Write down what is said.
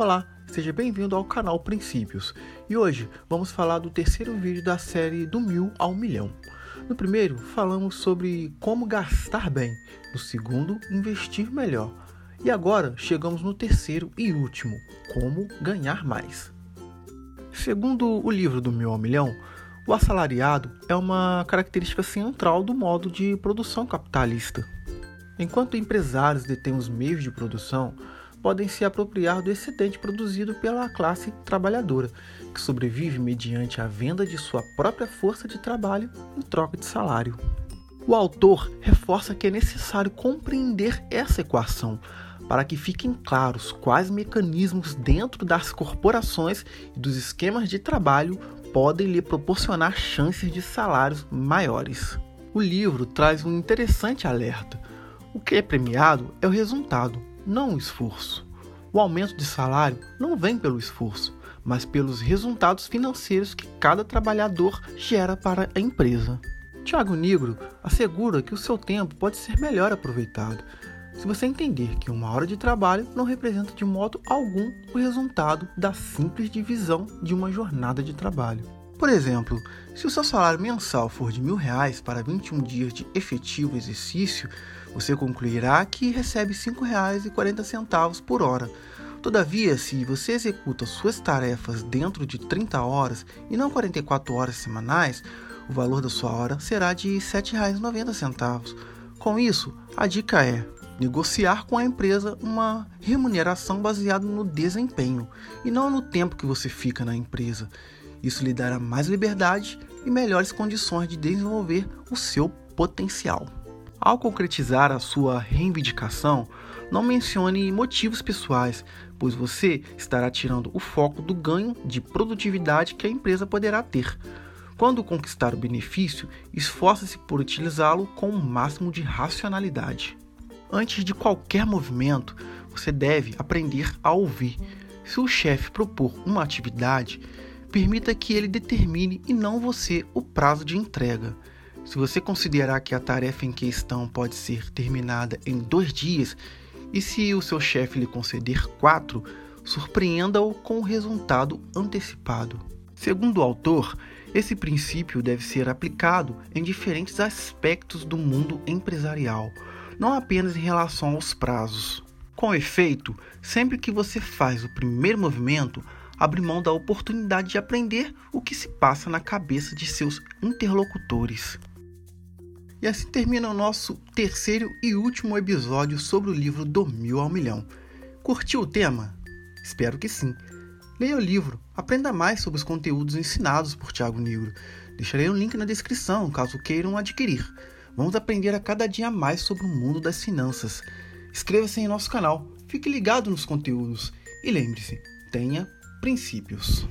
Olá, seja bem-vindo ao canal Princípios. E hoje vamos falar do terceiro vídeo da série do mil ao milhão. No primeiro, falamos sobre como gastar bem. No segundo, investir melhor. E agora chegamos no terceiro e último, como ganhar mais. Segundo o livro do mil ao milhão, o assalariado é uma característica central do modo de produção capitalista. Enquanto empresários detêm os meios de produção, podem se apropriar do excedente produzido pela classe trabalhadora, que sobrevive mediante a venda de sua própria força de trabalho em troca de salário. O autor reforça que é necessário compreender essa equação para que fiquem claros quais mecanismos dentro das corporações e dos esquemas de trabalho podem lhe proporcionar chances de salários maiores. O livro traz um interessante alerta o que é premiado é o resultado, não o esforço. O aumento de salário não vem pelo esforço, mas pelos resultados financeiros que cada trabalhador gera para a empresa. Tiago Negro assegura que o seu tempo pode ser melhor aproveitado se você entender que uma hora de trabalho não representa de modo algum o resultado da simples divisão de uma jornada de trabalho. Por exemplo, se o seu salário mensal for de mil reais para 21 dias de efetivo exercício, você concluirá que recebe R$ 5,40 por hora. Todavia, se você executa suas tarefas dentro de 30 horas e não 44 horas semanais, o valor da sua hora será de R$ 7,90. Com isso, a dica é negociar com a empresa uma remuneração baseada no desempenho e não no tempo que você fica na empresa. Isso lhe dará mais liberdade e melhores condições de desenvolver o seu potencial. Ao concretizar a sua reivindicação, não mencione motivos pessoais, pois você estará tirando o foco do ganho de produtividade que a empresa poderá ter. Quando conquistar o benefício, esforce-se por utilizá-lo com o máximo de racionalidade. Antes de qualquer movimento, você deve aprender a ouvir. Se o chefe propor uma atividade, permita que ele determine e não você o prazo de entrega. Se você considerar que a tarefa em questão pode ser terminada em dois dias, e se o seu chefe lhe conceder quatro, surpreenda-o com o resultado antecipado. Segundo o autor, esse princípio deve ser aplicado em diferentes aspectos do mundo empresarial, não apenas em relação aos prazos. Com efeito, sempre que você faz o primeiro movimento, abre mão da oportunidade de aprender o que se passa na cabeça de seus interlocutores. E assim termina o nosso terceiro e último episódio sobre o livro Do Mil ao Milhão. Curtiu o tema? Espero que sim. Leia o livro, aprenda mais sobre os conteúdos ensinados por Tiago Negro. Deixarei um link na descrição caso queiram adquirir. Vamos aprender a cada dia mais sobre o mundo das finanças. Inscreva-se em nosso canal, fique ligado nos conteúdos e lembre-se, tenha princípios.